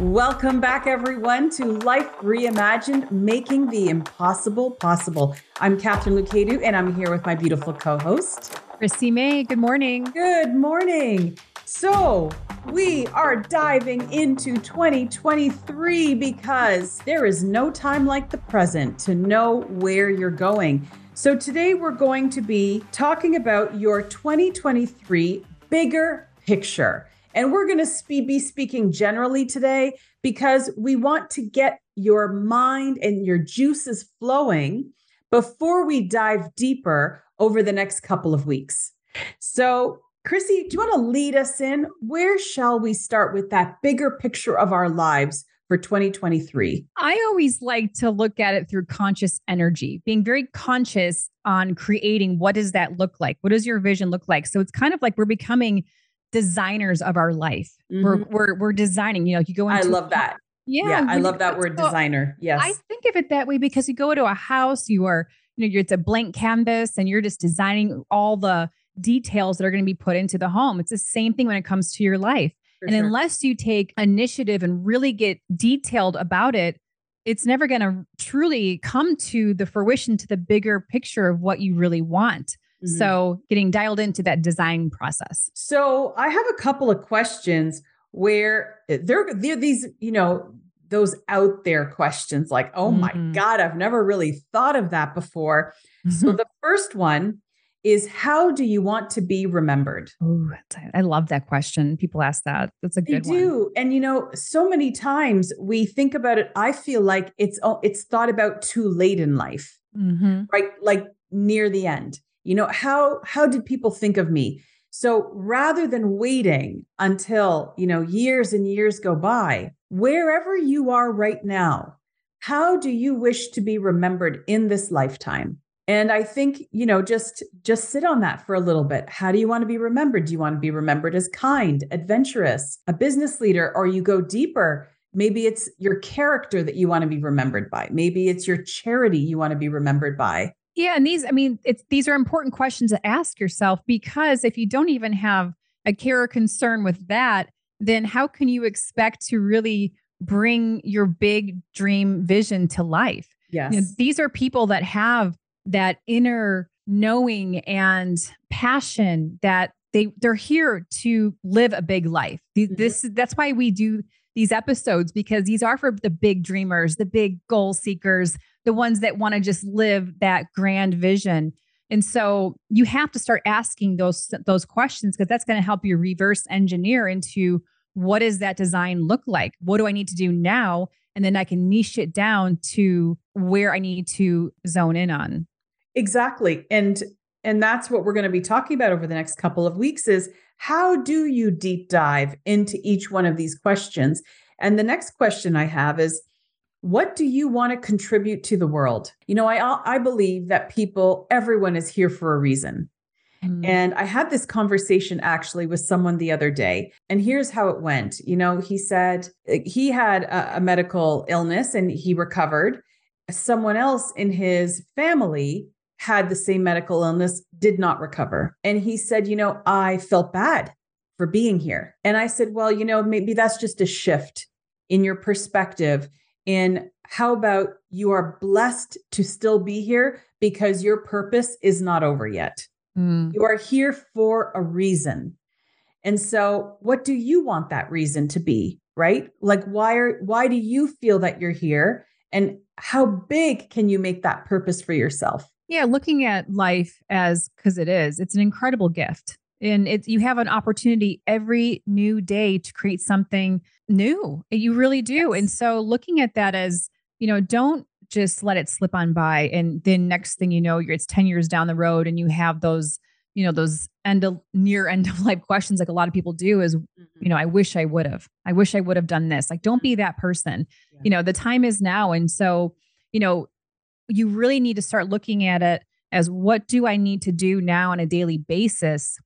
Welcome back, everyone, to Life Reimagined Making the Impossible Possible. I'm Catherine Lucadu, and I'm here with my beautiful co host, Christy May. Good morning. Good morning. So, we are diving into 2023 because there is no time like the present to know where you're going. So, today we're going to be talking about your 2023 bigger picture. And we're going to be speaking generally today because we want to get your mind and your juices flowing before we dive deeper over the next couple of weeks. So, Chrissy, do you want to lead us in? Where shall we start with that bigger picture of our lives for 2023? I always like to look at it through conscious energy, being very conscious on creating what does that look like? What does your vision look like? So it's kind of like we're becoming designers of our life. Mm-hmm. We're we're we're designing. You know, you go into I love that. Yeah, yeah I love that word designer. Yes, I think of it that way because you go to a house, you are you know, it's a blank canvas, and you're just designing all the details that are going to be put into the home. It's the same thing when it comes to your life. For and sure. unless you take initiative and really get detailed about it, it's never going to truly come to the fruition to the bigger picture of what you really want. Mm-hmm. So, getting dialed into that design process. So, I have a couple of questions where eh, there are these, you know, those out there questions like, oh mm-hmm. my God, I've never really thought of that before. So, the first one is how do you want to be remembered? Oh, I love that question. People ask that. That's a good one. they do. One. And you know, so many times we think about it. I feel like it's it's thought about too late in life, mm-hmm. right? Like near the end you know how how did people think of me? So rather than waiting until you know years and years go by wherever you are right now how do you wish to be remembered in this lifetime? And i think you know just just sit on that for a little bit. How do you want to be remembered? Do you want to be remembered as kind adventurous a business leader or you go deeper? Maybe it's your character that you want to be remembered by. Maybe it's your charity you want to be remembered by yeah, and these, I mean, it's these are important questions to ask yourself because if you don't even have a care or concern with that, then how can you expect to really bring your big dream vision to life? Yes. You know, these are people that have that inner knowing and passion that they they're here to live a big life. Mm-hmm. This that's why we do these episodes because these are for the big dreamers, the big goal seekers, the ones that want to just live that grand vision. And so you have to start asking those those questions because that's going to help you reverse engineer into what does that design look like? What do I need to do now? And then I can niche it down to where I need to zone in on. Exactly. And and that's what we're going to be talking about over the next couple of weeks is how do you deep dive into each one of these questions? And the next question I have is what do you want to contribute to the world? You know, I I believe that people everyone is here for a reason. Mm. And I had this conversation actually with someone the other day. And here's how it went. You know, he said uh, he had a, a medical illness and he recovered. Someone else in his family had the same medical illness, did not recover. And he said, You know, I felt bad for being here. And I said, Well, you know, maybe that's just a shift in your perspective in how about you are blessed to still be here because your purpose is not over yet. Mm. You are here for a reason. And so what do you want that reason to be, right? Like why are why do you feel that you're here and how big can you make that purpose for yourself? Yeah, looking at life as cuz it is, it's an incredible gift and it's you have an opportunity every new day to create something new. You really do. Yes. and so looking at that as you know don't just let it slip on by and then next thing you know you're it's 10 years down the road and you have those you know those end of near end of life questions like a lot of people do is mm-hmm. you know i wish i would have. I wish i would have done this. Like don't be that person. Yeah. you know the time is now. And so you know you really need to start looking at it as what do i need to do now on a daily basis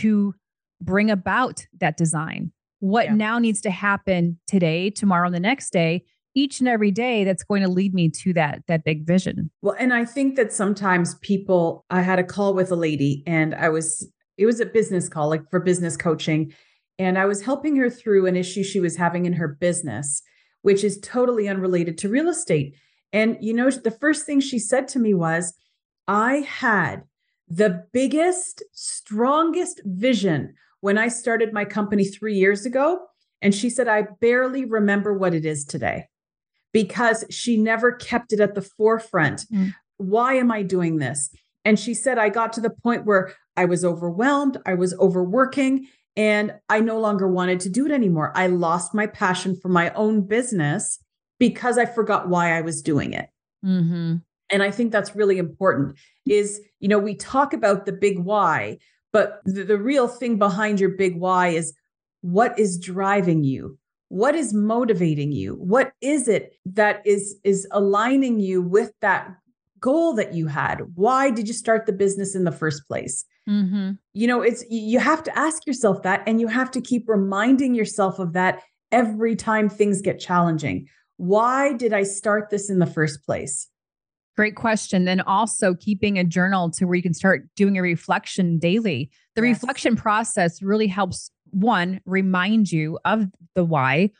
to bring about that design. What yeah. now needs to happen today, tomorrow, and the next day, each and every day that's going to lead me to that that big vision. Well, and I think that sometimes people I had a call with a lady and I was it was a business call like for business coaching and I was helping her through an issue she was having in her business, which is totally unrelated to real estate. And, you know, the first thing she said to me was, I had the biggest, strongest vision when I started my company three years ago. And she said, I barely remember what it is today because she never kept it at the forefront. Mm. Why am I doing this? And she said, I got to the point where I was overwhelmed, I was overworking, and I no longer wanted to do it anymore. I lost my passion for my own business because I forgot why I was doing it. Mm-hmm. And I think that's really important is, you know, we talk about the big why, but the, the real thing behind your big why is what is driving you? What is motivating you? What is it that is is aligning you with that goal that you had? Why did you start the business in the first place? Mm-hmm. You know, it's you have to ask yourself that, and you have to keep reminding yourself of that every time things get challenging. Why did I start this in the first place? Great question. Then also keeping a journal to where you can start doing a reflection daily. The yes. reflection process really helps one remind you of the why,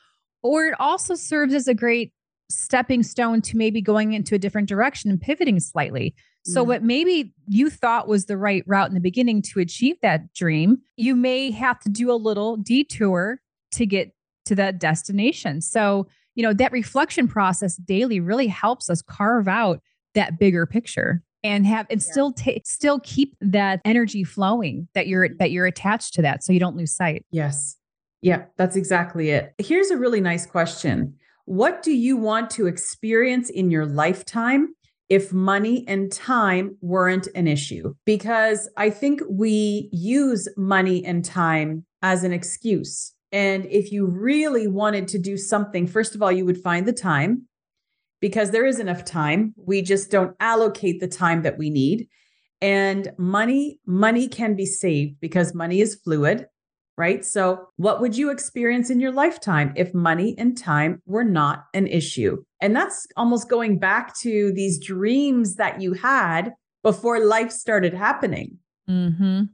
or it also serves as a great stepping stone to maybe going into a different direction and pivoting slightly. So, mm. what maybe you thought was the right route in the beginning to achieve that dream, you may have to do a little detour to get to that destination. So, you know, that reflection process daily really helps us carve out that bigger picture and have and yeah. still take still keep that energy flowing that you're mm-hmm. that you're attached to that so you don't lose sight. Yes. Yeah, that's exactly it. Here's a really nice question. What do you want to experience in your lifetime if money and time weren't an issue? Because I think we use money and time as an excuse. And if you really wanted to do something, first of all, you would find the time because there is enough time. We just don't allocate the time that we need. And money, money can be saved because money is fluid right? So, what would you experience in your lifetime if money and time were not an issue? And that's almost going back to these dreams that you had before life started happening. Mm-hmm.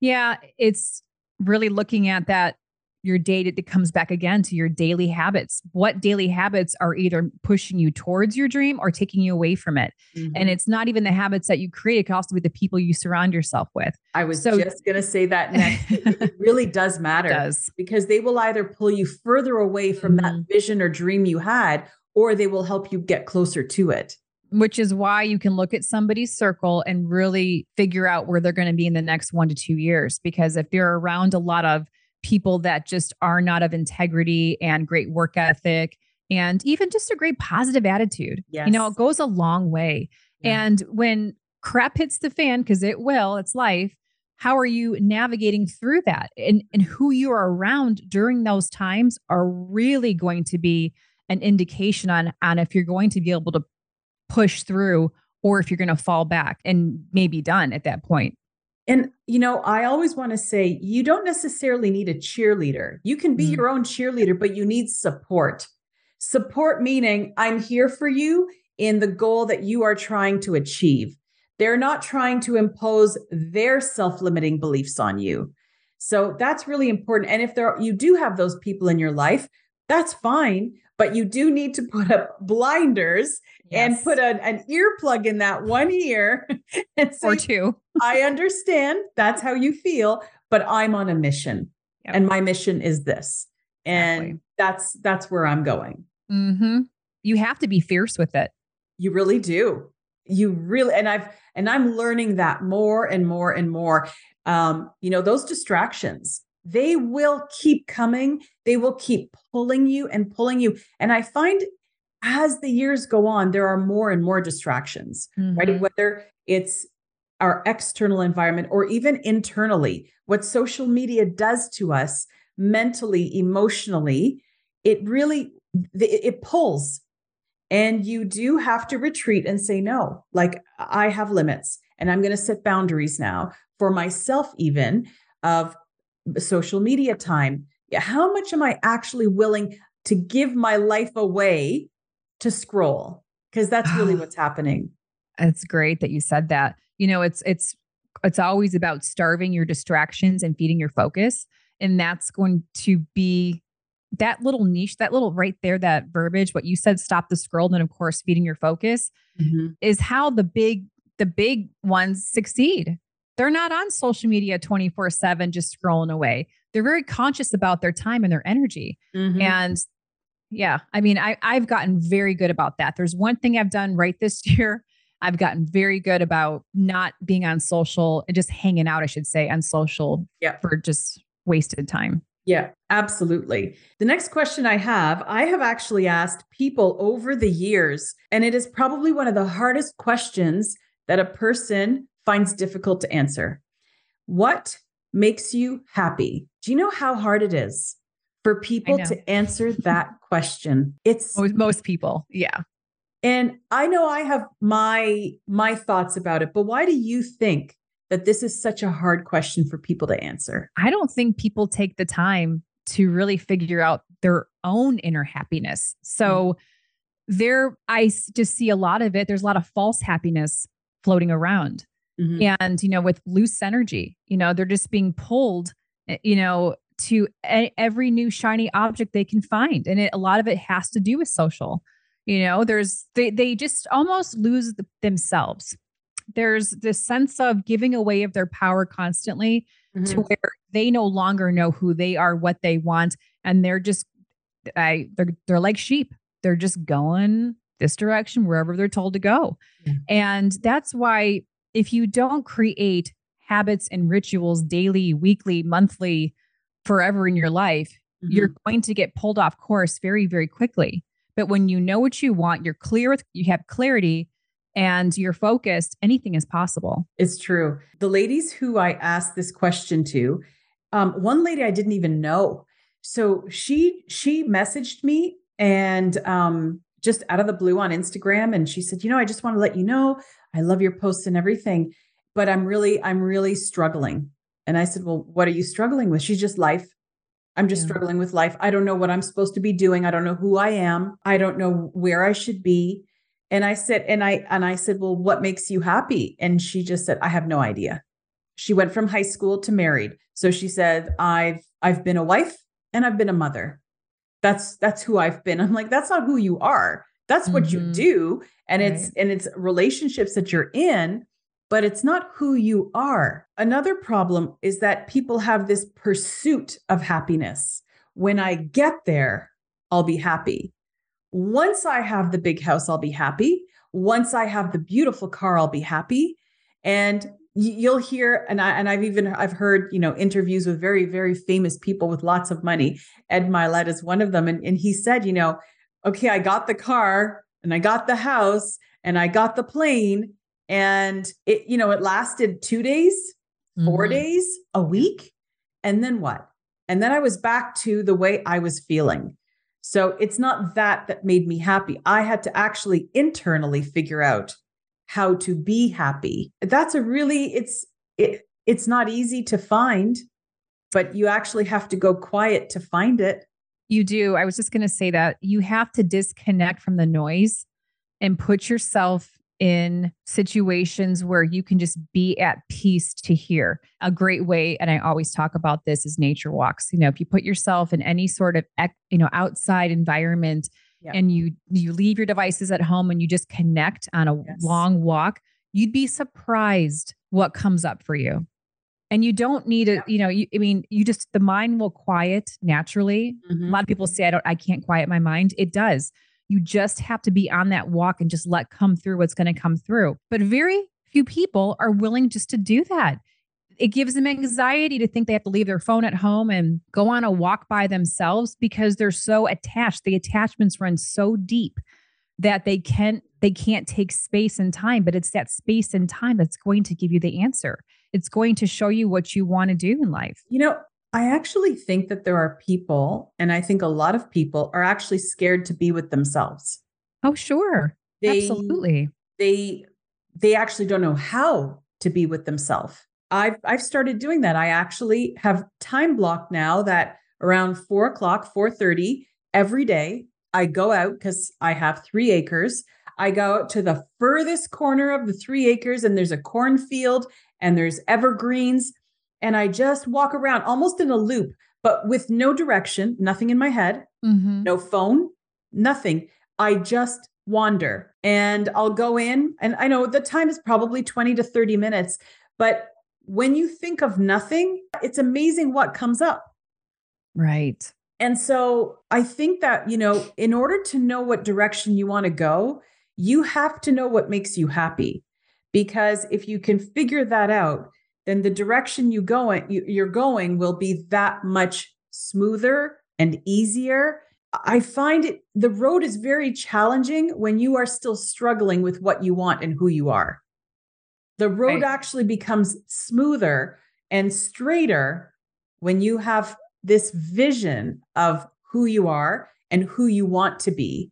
Yeah, it's really looking at that your day it comes back again to your daily habits what daily habits are either pushing you towards your dream or taking you away from it mm-hmm. and it's not even the habits that you create it can also be the people you surround yourself with i was so, just going to say that next it really does matter does. because they will either pull you further away from mm-hmm. that vision or dream you had or they will help you get closer to it which is why you can look at somebody's circle and really figure out where they're going to be in the next one to two years. Because if they're around a lot of people that just are not of integrity and great work ethic and even just a great positive attitude. Yes. You know, it goes a long way. Yeah. And when crap hits the fan, because it will, it's life, how are you navigating through that? And, and who you are around during those times are really going to be an indication on, on if you're going to be able to push through or if you're going to fall back and maybe done at that point. And, you know, I always want to say you don't necessarily need a cheerleader. You can be mm. your own cheerleader, but you need support. Support meaning I'm here for you in the goal that you are trying to achieve. They're not trying to impose their self limiting beliefs on you. So that's really important. And if there you do have those people in your life, that's fine but you do need to put up blinders yes. and put a, an earplug in that one ear and say, or two. I understand that's how you feel, but I'm on a mission, yep. and my mission is this, and exactly. that's that's where I'm going. Mm-hmm. You have to be fierce with it. You really do. You really, and I've and I'm learning that more and more and more. Um, you know, those distractions they will keep coming. They will keep pulling you and pulling you. And I find as the years go on, there are more and more distractions, mm-hmm. right? Whether it's our external environment or even internally, what social media does to us mentally, emotionally, it really it pulls. And you do have to retreat and say no. Like I have limits and I'm going to set boundaries now for myself even of social media time. How much am I actually willing to give my life away to scroll? Because that's really what's happening. It's great that you said that. You know, it's it's it's always about starving your distractions and feeding your focus. And that's going to be that little niche, that little right there, that verbiage, what you said, stop the scroll, and of course, feeding your focus mm-hmm. is how the big, the big ones succeed. They're not on social media 24 7 just scrolling away. They're very conscious about their time and their energy. Mm-hmm. And yeah, I mean, I, I've gotten very good about that. There's one thing I've done right this year. I've gotten very good about not being on social and just hanging out, I should say, on social yeah. for just wasted time. Yeah, absolutely. The next question I have, I have actually asked people over the years, and it is probably one of the hardest questions that a person finds difficult to answer. What makes you happy? Do you know how hard it is for people to answer that question? It's most, most people. Yeah. And I know I have my my thoughts about it, but why do you think that this is such a hard question for people to answer? I don't think people take the time to really figure out their own inner happiness. So mm-hmm. there I just see a lot of it. There's a lot of false happiness floating around. Mm-hmm. And, you know, with loose energy, you know, they're just being pulled, eh, you know, to a- every new shiny object they can find. And it, a lot of it has to do with social. You know, there's, they, they just almost lose the, themselves. There's this sense of giving away of their power constantly mm-hmm. to where they no longer know who they are, what they want. And they're just, I, they're, they're like sheep. They're just going this direction wherever they're told to go. And that's why if you don't create habits and rituals daily, weekly, monthly, forever in your life, mm-hmm. you're going to get pulled off course very, very quickly. But when you know what you want, you're clear with, you have clarity and you're focused, anything is possible. It's true. The ladies who I asked this question to, um, one lady I didn't even know. So she she messaged me and um, just out of the blue on Instagram, and she said, "You know, I just want to let you know I love your posts and everything, but I'm really, I'm really struggling. And I said, Well, what are you struggling with? She's just life. I'm just yeah. struggling with life. I don't know what I'm supposed to be doing. I don't know who I am. I don't know where I should be. And I said, and I and I said, Well, what makes you happy? And she just said, I have no idea. She went from high school to married. So she said, I've I've been a wife and I've been a mother. That's that's who I've been. I'm like, that's not who you are. That's what mm-hmm. you do and right. it's and it's relationships that you're in but it's not who you are. Another problem is that people have this pursuit of happiness. When i get there i'll be happy. Once i have the big house i'll be happy. Once i have the beautiful car i'll be happy. And you'll hear and I and I've even I've heard you know interviews with very very famous people with lots of money. Ed Mylett is one of them, and and he said, you know, okay, I got the car, and I got the house and I got the plane and it you know it lasted 2 days, 4 mm-hmm. days, a week and then what? And then I was back to the way I was feeling. So it's not that that made me happy. I had to actually internally figure out how to be happy. That's a really it's it it's not easy to find, but you actually have to go quiet to find it. You do. I was just going to say that you have to disconnect from the noise and put yourself in situations where you can just be at peace to hear. A great way, and I always talk about this, is nature walks. You know, if you put yourself in any sort of you know outside environment yep. and you you leave your devices at home and you just connect on a yes. long walk, you'd be surprised what comes up for you and you don't need it you know you, i mean you just the mind will quiet naturally mm-hmm. a lot of people say i don't i can't quiet my mind it does you just have to be on that walk and just let come through what's going to come through. But very few people are willing just to do that. It gives them anxiety to think they have to leave their phone at home and go on a walk by themselves because they're so attached. The attachments run so deep that they can't they can't take space and time but it's that space and time that's going to give you the answer. It's going to show you what you want to do in life. You know, I actually think that there are people, and I think a lot of people are actually scared to be with themselves. Oh, sure. They, Absolutely. They they actually don't know how to be with themselves. I've I've started doing that. I actually have time blocked now that around four o'clock, 4:30 every day, I go out because I have three acres. I go out to the furthest corner of the three acres and there's a cornfield and there's evergreens. And I just walk around almost in a loop, but with no direction, nothing in my head, Mhm. no phone, nothing. I just wander and I'll go in. And I know the time is probably 20 to 30 minutes, but when you think of nothing, it's amazing what comes up. Right. And so I think that, you know, in order to know what direction you want to go, you have to know what makes you happy. Because if you can figure that out, then the direction you go you're going will be that much smoother and easier. I find it the road is very challenging when you are still struggling with what you want and who you are. The road Right. actually becomes smoother and straighter when you have this vision of who you are and who you want to be.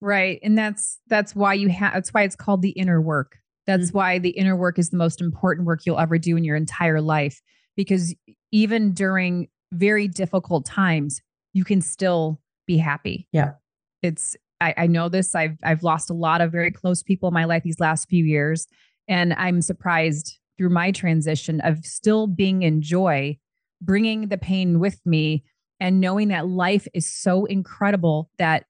Right. And that's that's why you have that's why it's called the inner work. That's why the inner work is the most important work you'll ever do in your entire life because even during very difficult times, you can still be happy. Yeah. It's I, I know this. I've I've lost a lot of very close people in my life these last few years. And I'm surprised through my transition of still being in joy, bringing the pain with me and knowing that life is so incredible that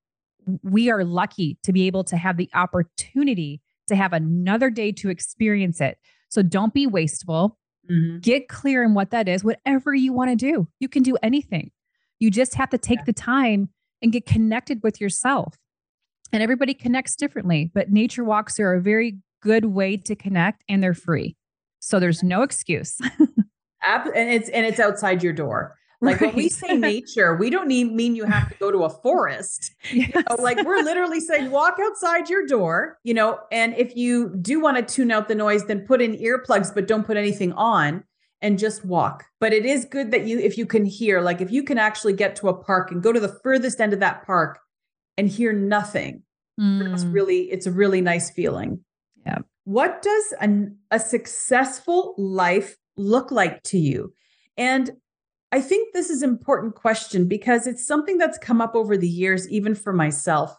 we are lucky to be able to have the opportunity to have another day to experience it. So don't be wasteful. Mhm. Get clear in what that is, whatever you want to do. You can do anything. You just have to take Yeah. the time and get connected with yourself. And everybody connects differently, but nature walks are a very good way to connect and they're free. So there's no excuse. And it's and it's outside your door. Like when we say nature, we don't need mean you have to go to a forest. Yes. Oh, like we're literally saying walk outside your door, you know, and if you do want to tune out the noise, then put in earplugs, but don't put anything on and just walk. But it is good that you, if you can hear, like if you can actually get to a park and go to the furthest end of that park and hear nothing, that's Mm, really, it's a really nice feeling. Yeah. What does an, a successful life look like to you? And I think this is an important question because it's something that's come up over the years, even for myself,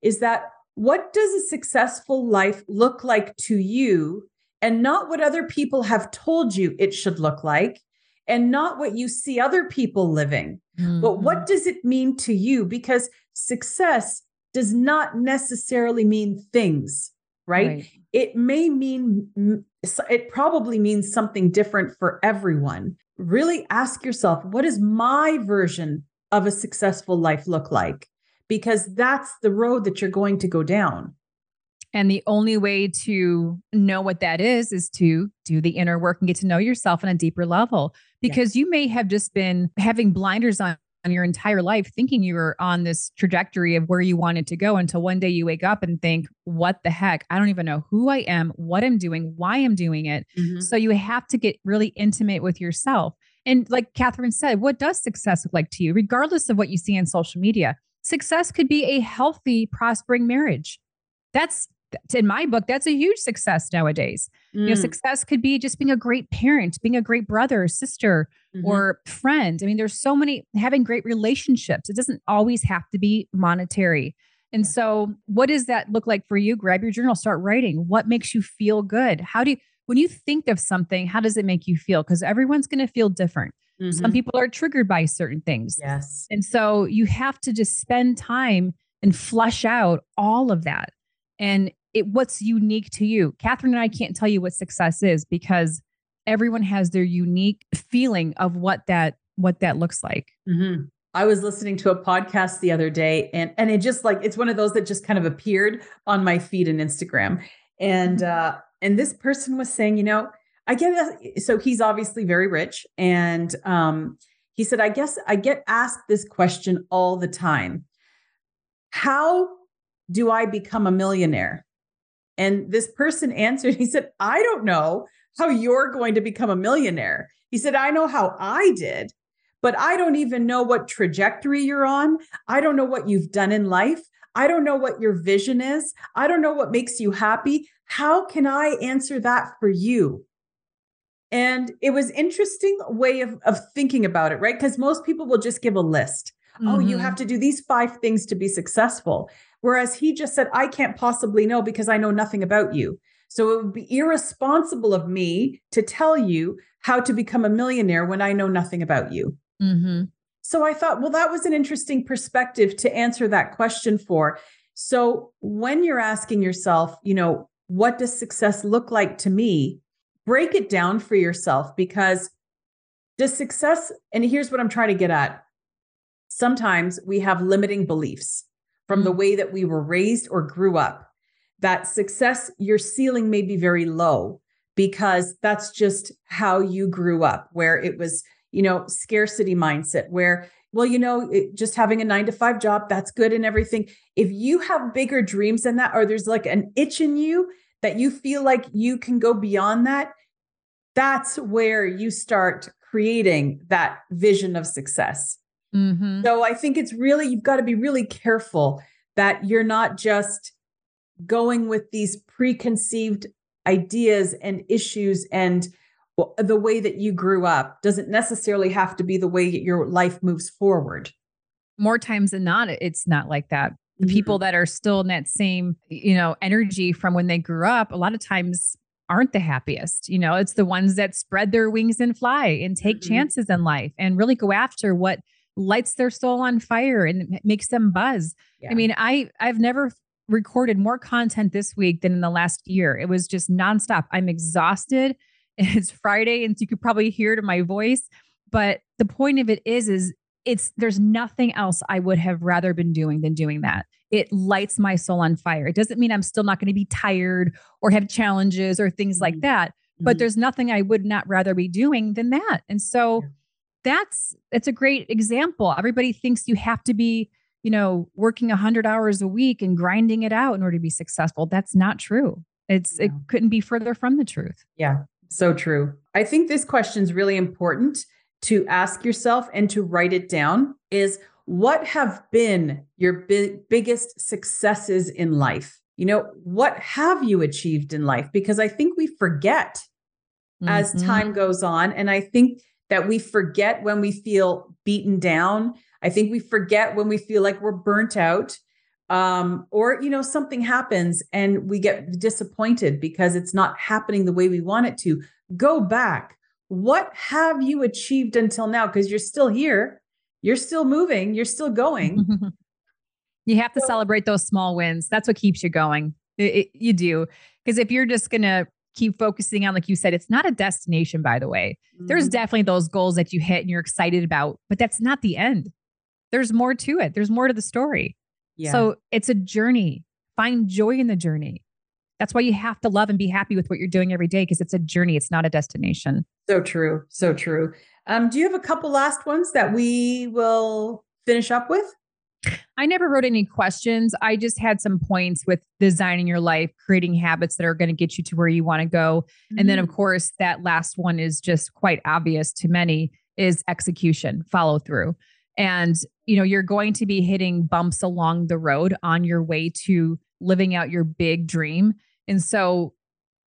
is that what does a successful life look like to you and not what other people have told you it should look like and not what you see other people living, but mhm. what does it mean to you? Because success does not necessarily mean things, right? it may mean it probably means something different for everyone really ask yourself what does my version of a successful life look like? Because that's the road that you're going to go down. And the only way to know what that is is to do the inner work and get to know yourself on a deeper level. Because you may have just been having blinders on, on your entire life, thinking you were on this trajectory of where you wanted to go until one day you wake up and think, what the heck? I don't even know who I am, what I'm doing, why I'm doing it. Mm-hmm. So you have to get really intimate with yourself. And like Catherine said, what does success look like to you, regardless of what you see on social media? Success could be a healthy, prospering marriage. That's in my book, that's a huge success nowadays. You know, Mm, success could be just being a great parent, being a great brother, sister, mhm. or friend. I mean, there's so many having great relationships. It doesn't always have to be monetary. And Yeah. so, what does that look like for you? Grab your journal, start writing. What makes you feel good? How do you, when you think of something, how does it make you feel? Because everyone's going to feel different. Some Mhm. people are triggered by certain things. yes And so you have to just spend time and flush out all of that and it what's unique to you. Catherine and I can't tell you what success is because everyone has their unique feeling of what that what that looks like. Mhm. I was listening to a podcast the other day and and it just like it's one of those that just kind of appeared on my feed in Instagram. And uh and this person was saying, you know, I get. So he's obviously very rich and um he said, I guess I get asked this question all the time. How do I become a millionaire? And this person answered, he said, I don't know how you're going to become a millionaire. He said, I know how I did but I don't even know what trajectory you're on. I don't know what you've done in life. I don't know what your vision is. I don't know what makes you happy. How can I answer that for you? And it was interesting way of, of thinking about it, right? Because most people will just give a list. Oh, you Mhm. have to do these five things to be successful. Whereas he just said, I can't possibly know because I know nothing about you. So it would be irresponsible of me to tell you how to become a millionaire when I know nothing about you. Mm-hmm. So I thought, well, that was an interesting perspective to answer that question for. So when you're asking yourself, you know, what does success look like to me? Break it down for yourself because does success, and here's what I'm trying to get at. Sometimes we have limiting beliefs from the way that we were raised or grew up. That success, your ceiling may be very low because that's just how you grew up, where it was, you know, scarcity mindset, where well, you know, it, just having a nine to five job, that's good and everything. If you have bigger dreams than that, or there's like an itch in you that you feel like you can go beyond that, that's where you start creating that vision of success. Mm-hmm. So I think it's really, you've got to be really careful that you're not just going with these preconceived ideas and issues and the way that you grew up doesn't necessarily have to be the way your life moves forward. More times than not, it's not like that. The mm-hmm. people that are still in that same, you know, energy from when they grew up, a lot of times aren't the happiest. You know, it's the ones that spread their wings and fly and take mm-hmm. chances in life and really go after what lights their soul on fire and makes them buzz. Yeah. I mean, I I've never recorded more content this week than in the last year. It was just nonstop. I'm exhausted. It's Friday, and so you could probably hear it in my voice. But the point of it is, is it's there's nothing else I would have rather been doing than doing that. It lights my soul on fire. It doesn't mean I'm still not going to be tired or have challenges or things mm-hmm. like that. Mm-hmm. But there's nothing I would not rather be doing than that. And so yeah. That's it's a great example. Everybody thinks you have to be you know, working 100 hours a week and grinding it out in order to be successful. That's not true. It's yeah. it couldn't be further from the truth. Yeah, so true. I think this question is really important to ask yourself and to write it down is what have been your bi- biggest successes in life? You know, what have you achieved in life? Because I think we forget mm-hmm. as time goes on. And I think that we forget when we feel beaten down. I think we forget when we feel like we're burnt out um, or you know something happens and we get disappointed because it's not happening the way we want it to. Go back. What have you achieved until now? Because you're still here. You're still moving. You're still going. You have to so, celebrate those small wins. That's what keeps you going. It, it, you do. Because if you're just gonna keep focusing on like you said it's not a destination by the way mm-hmm. there's definitely those goals that you hit and you're excited about but that's not the end there's more to it. There's more to the story. Yeah. So it's a journey. Find joy in the journey. That's why you have to love and be happy with what you're doing every day because it's a journey. It's not a destination. So true. So true. Um, do you have a couple last ones that we will finish up with? I never wrote any questions. I just had some points with designing your life, creating habits that are going to get you to where you want to go. Mm-hmm. And then, of mm-hmm. course, that last one is just quite obvious to many is execution, follow through. And, you know, you're going to be hitting bumps along the road on your way to living out your big dream. And so,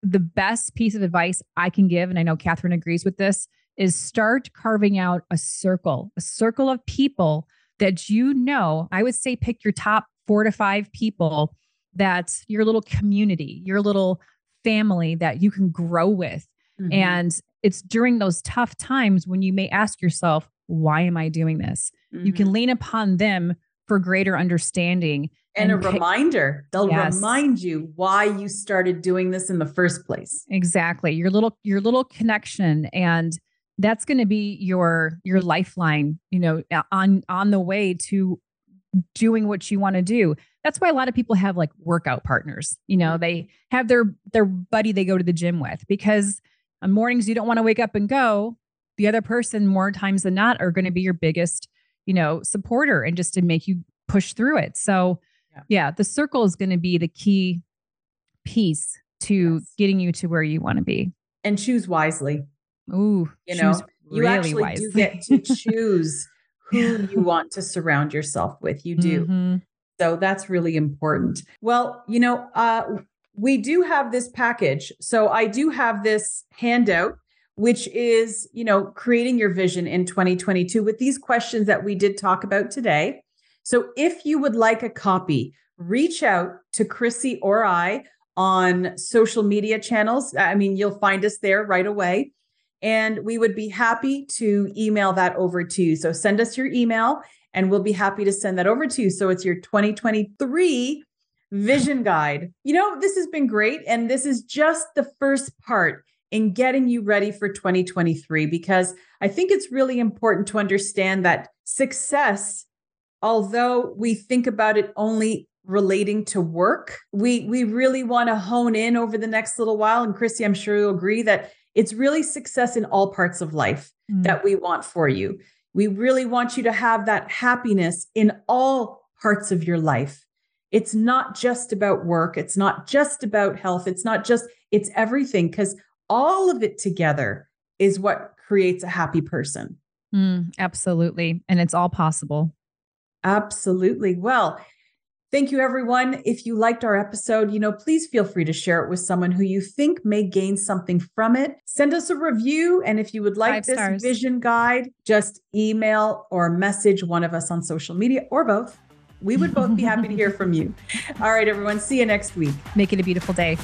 the best piece of advice I can give, and I know Catherine agrees with this, is start carving out a circle, a circle of people that you know. I would say pick your top four to five people that your little community, your little family that you can grow with. Mm-hmm. And it's during those tough times when you may ask yourself, why am I doing this? Mm-hmm. You can mm-hmm. lean upon them for greater understanding and, and a pick, reminder. They'll yes. remind you why you started doing this in the first place. Exactly. Your little your little connection and that's going to be your your lifeline, you know, on on the way to doing what you want to do. That's why a lot of people have like workout partners. You know, they have their their buddy they go to the gym with because on mornings you don't want to wake up and go, the other person more times than not are going to be your biggest, you know, supporter and just to make you push through it. So, yeah, yeah the circle is going to be the key piece to yes. getting you to where you want to be. And choose wisely. Ooh, you know, you actually wise. do get to choose who you want to surround yourself with. You do. Mm-hmm. So that's really important. Well, you know, uh, we do have this package. So I do have this handout which is, you know, creating your vision in 2022 with these questions that we did talk about today. So if you would like a copy, reach out to Chrissy or I on social media channels. I mean, you'll find us there right away. And we would be happy to email that over to you. So send us your email and we'll be happy to send that over to you. So it's your 2023 vision guide. You know, this has been great. And this is just the first part in getting you ready for 2023 because I think it's really important to understand that success, although we think about it only relating to work, we we really want to hone in over the next little while. And Chrissy, I'm sure you'll agree that it's really success in all parts of life mm. that we want for you. We really want you to have that happiness in all parts of your life. It's not just about work. It's not just about health. It's not just, it's everything because all of it together is what creates a happy person. Mm, absolutely. And it's all possible. Absolutely. Well, thank you, everyone. If you liked our episode, you know, please feel free to share it with someone who you think may gain something from it. Send us a review. And if you would like Five this stars. vision guide, just email or message one of us on social media or both. We would both be happy to hear from you. All right, everyone. See you next week. Make it a beautiful day.